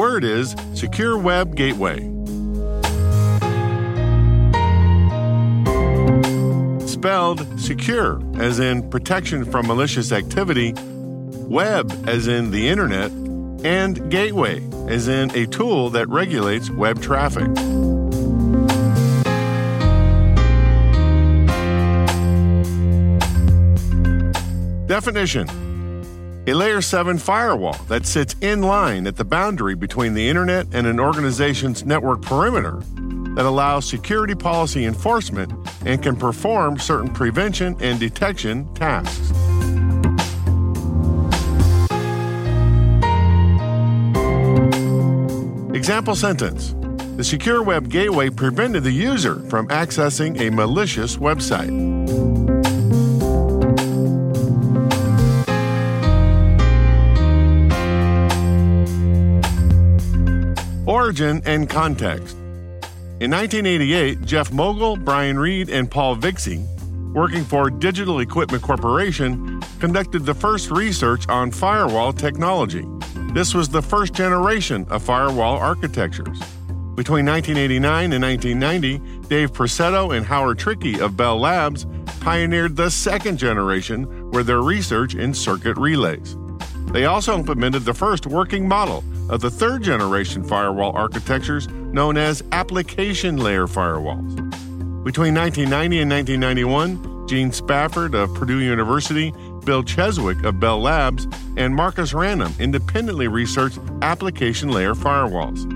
Word is Secure Web Gateway. Spelled secure, as in protection from malicious activity, web, as in the internet, and gateway, as in a tool that regulates web traffic. Definition a layer 7 firewall that sits in line at the boundary between the internet and an organization's network perimeter that allows security policy enforcement and can perform certain prevention and detection tasks. Example sentence The secure web gateway prevented the user from accessing a malicious website. Origin and context. In 1988, Jeff Mogul, Brian Reid, and Paul Vixie, working for Digital Equipment Corporation, conducted the first research on firewall technology. This was the first generation of firewall architectures. Between 1989 and 1990, Dave Presotto and Howard Trickey of Bell Labs pioneered the second generation with their research in circuit relays. They also implemented the first working model of the third generation firewall architectures known as application layer firewalls. Between 1990 and 1991, Gene Spafford of Purdue University, Bill Cheswick of Bell Labs, and Marcus Ranum independently researched application layer firewalls.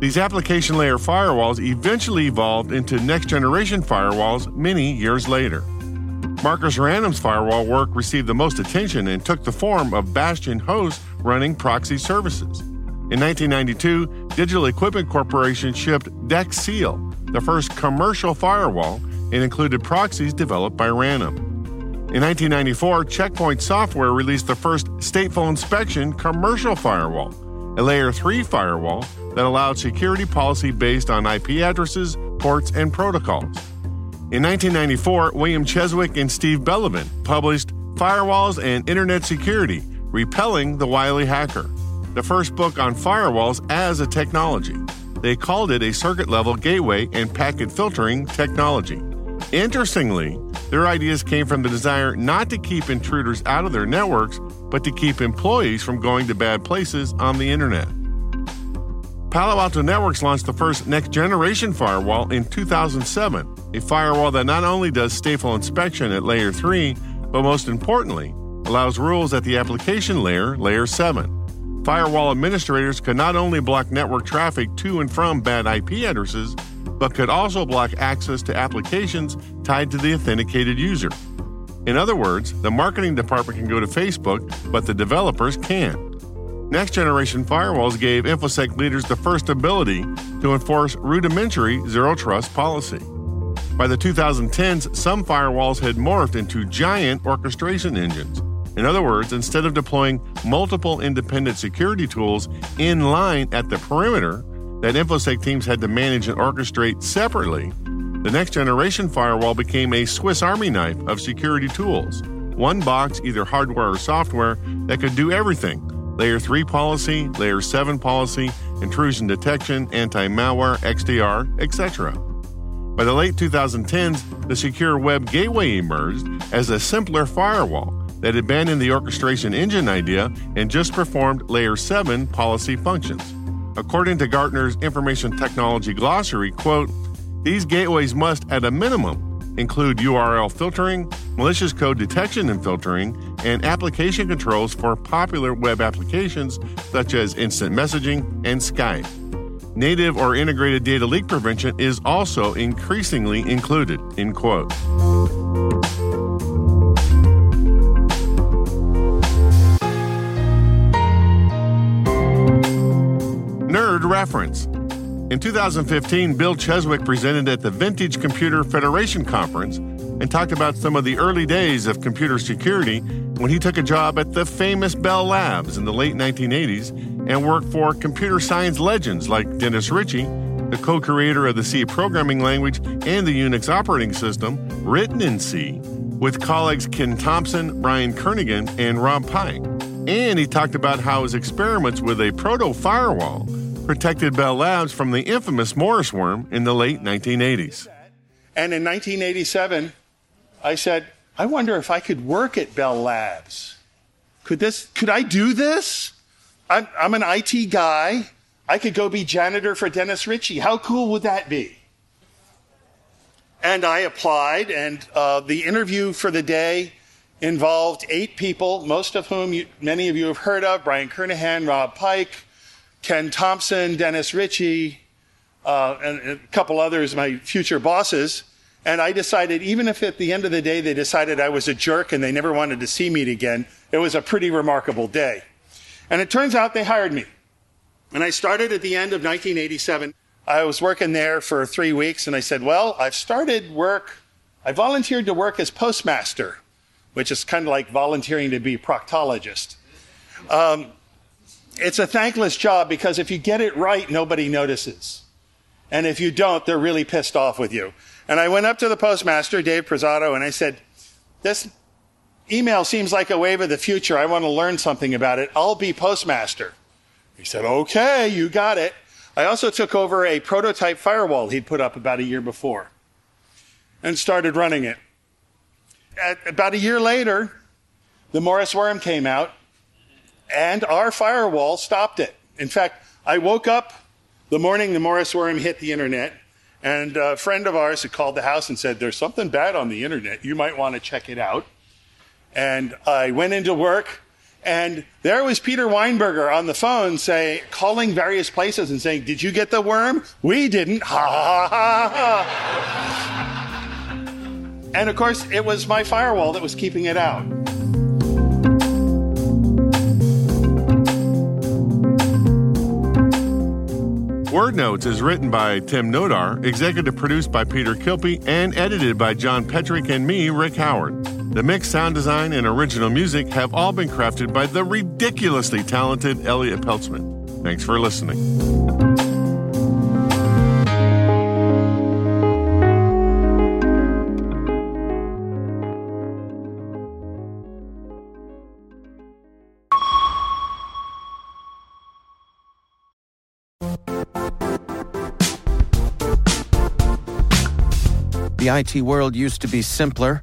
These application layer firewalls eventually evolved into next generation firewalls many years later. Marcus Ranum's firewall work received the most attention and took the form of Bastion hosts running proxy services. In 1992, Digital Equipment Corporation shipped DEC SEAL, the first commercial firewall, and included proxies developed by Ranum. In 1994, Checkpoint Software released the first stateful inspection commercial firewall, a layer 3 firewall that allowed security policy based on IP addresses, ports, and protocols. In 1994, William Cheswick and Steve Bellovin published Firewalls and Internet Security Repelling the Wily Hacker, the first book on firewalls as a technology. They called it a circuit level gateway and packet filtering technology. Interestingly, their ideas came from the desire not to keep intruders out of their networks, but to keep employees from going to bad places on the internet. Palo Alto Networks launched the first next generation firewall in 2007, a firewall that not only does stateful inspection at layer 3, but most importantly, allows rules at the application layer, layer 7. Firewall administrators could not only block network traffic to and from bad IP addresses, but could also block access to applications tied to the authenticated user. In other words, the marketing department can go to Facebook, but the developers can't. Next generation firewalls gave InfoSec leaders the first ability to enforce rudimentary zero trust policy. By the 2010s, some firewalls had morphed into giant orchestration engines. In other words, instead of deploying multiple independent security tools in line at the perimeter that InfoSec teams had to manage and orchestrate separately, the next generation firewall became a Swiss Army knife of security tools. One box, either hardware or software, that could do everything layer 3 policy, layer 7 policy, intrusion detection, anti malware, XDR, etc. By the late 2010s, the Secure Web Gateway emerged as a simpler firewall that abandoned the orchestration engine idea and just performed layer 7 policy functions. According to Gartner's Information Technology Glossary, quote, these gateways must, at a minimum, include URL filtering, malicious code detection and filtering, and application controls for popular web applications such as instant messaging and Skype. Native or integrated data leak prevention is also increasingly included. In quote. Nerd reference. In 2015, Bill Cheswick presented at the Vintage Computer Federation Conference and talked about some of the early days of computer security when he took a job at the famous Bell Labs in the late 1980s and worked for computer science legends like Dennis Ritchie, the co creator of the C programming language and the Unix operating system, written in C, with colleagues Ken Thompson, Brian Kernighan, and Rob Pike. And he talked about how his experiments with a proto firewall protected Bell Labs from the infamous Morris worm in the late 1980s. And in 1987, I said, I wonder if I could work at Bell Labs. Could this, could I do this? I'm, I'm an IT guy. I could go be janitor for Dennis Ritchie. How cool would that be? And I applied, and uh, the interview for the day involved eight people, most of whom you, many of you have heard of Brian Kernighan, Rob Pike, Ken Thompson, Dennis Ritchie, uh, and a couple others, my future bosses. And I decided, even if at the end of the day they decided I was a jerk and they never wanted to see me again, it was a pretty remarkable day. And it turns out they hired me. And I started at the end of 1987. I was working there for three weeks and I said, Well, I've started work. I volunteered to work as postmaster, which is kind of like volunteering to be proctologist. Um, it's a thankless job because if you get it right, nobody notices. And if you don't, they're really pissed off with you. And I went up to the postmaster, Dave Presotto, and I said, This email seems like a wave of the future. I want to learn something about it. I'll be postmaster. He said, Okay, you got it. I also took over a prototype firewall he'd put up about a year before and started running it. At, about a year later, the Morris worm came out and our firewall stopped it. In fact, I woke up the morning the Morris worm hit the internet, and a friend of ours had called the house and said, There's something bad on the internet. You might want to check it out. And I went into work, and there was Peter Weinberger on the phone say, calling various places and saying, Did you get the worm? We didn't. Ha ha ha ha. And of course, it was my firewall that was keeping it out. Word Notes is written by Tim Nodar, executive produced by Peter Kilpe, and edited by John Petrick and me, Rick Howard. The mix, sound design, and original music have all been crafted by the ridiculously talented Elliot Peltzman. Thanks for listening. The IT world used to be simpler.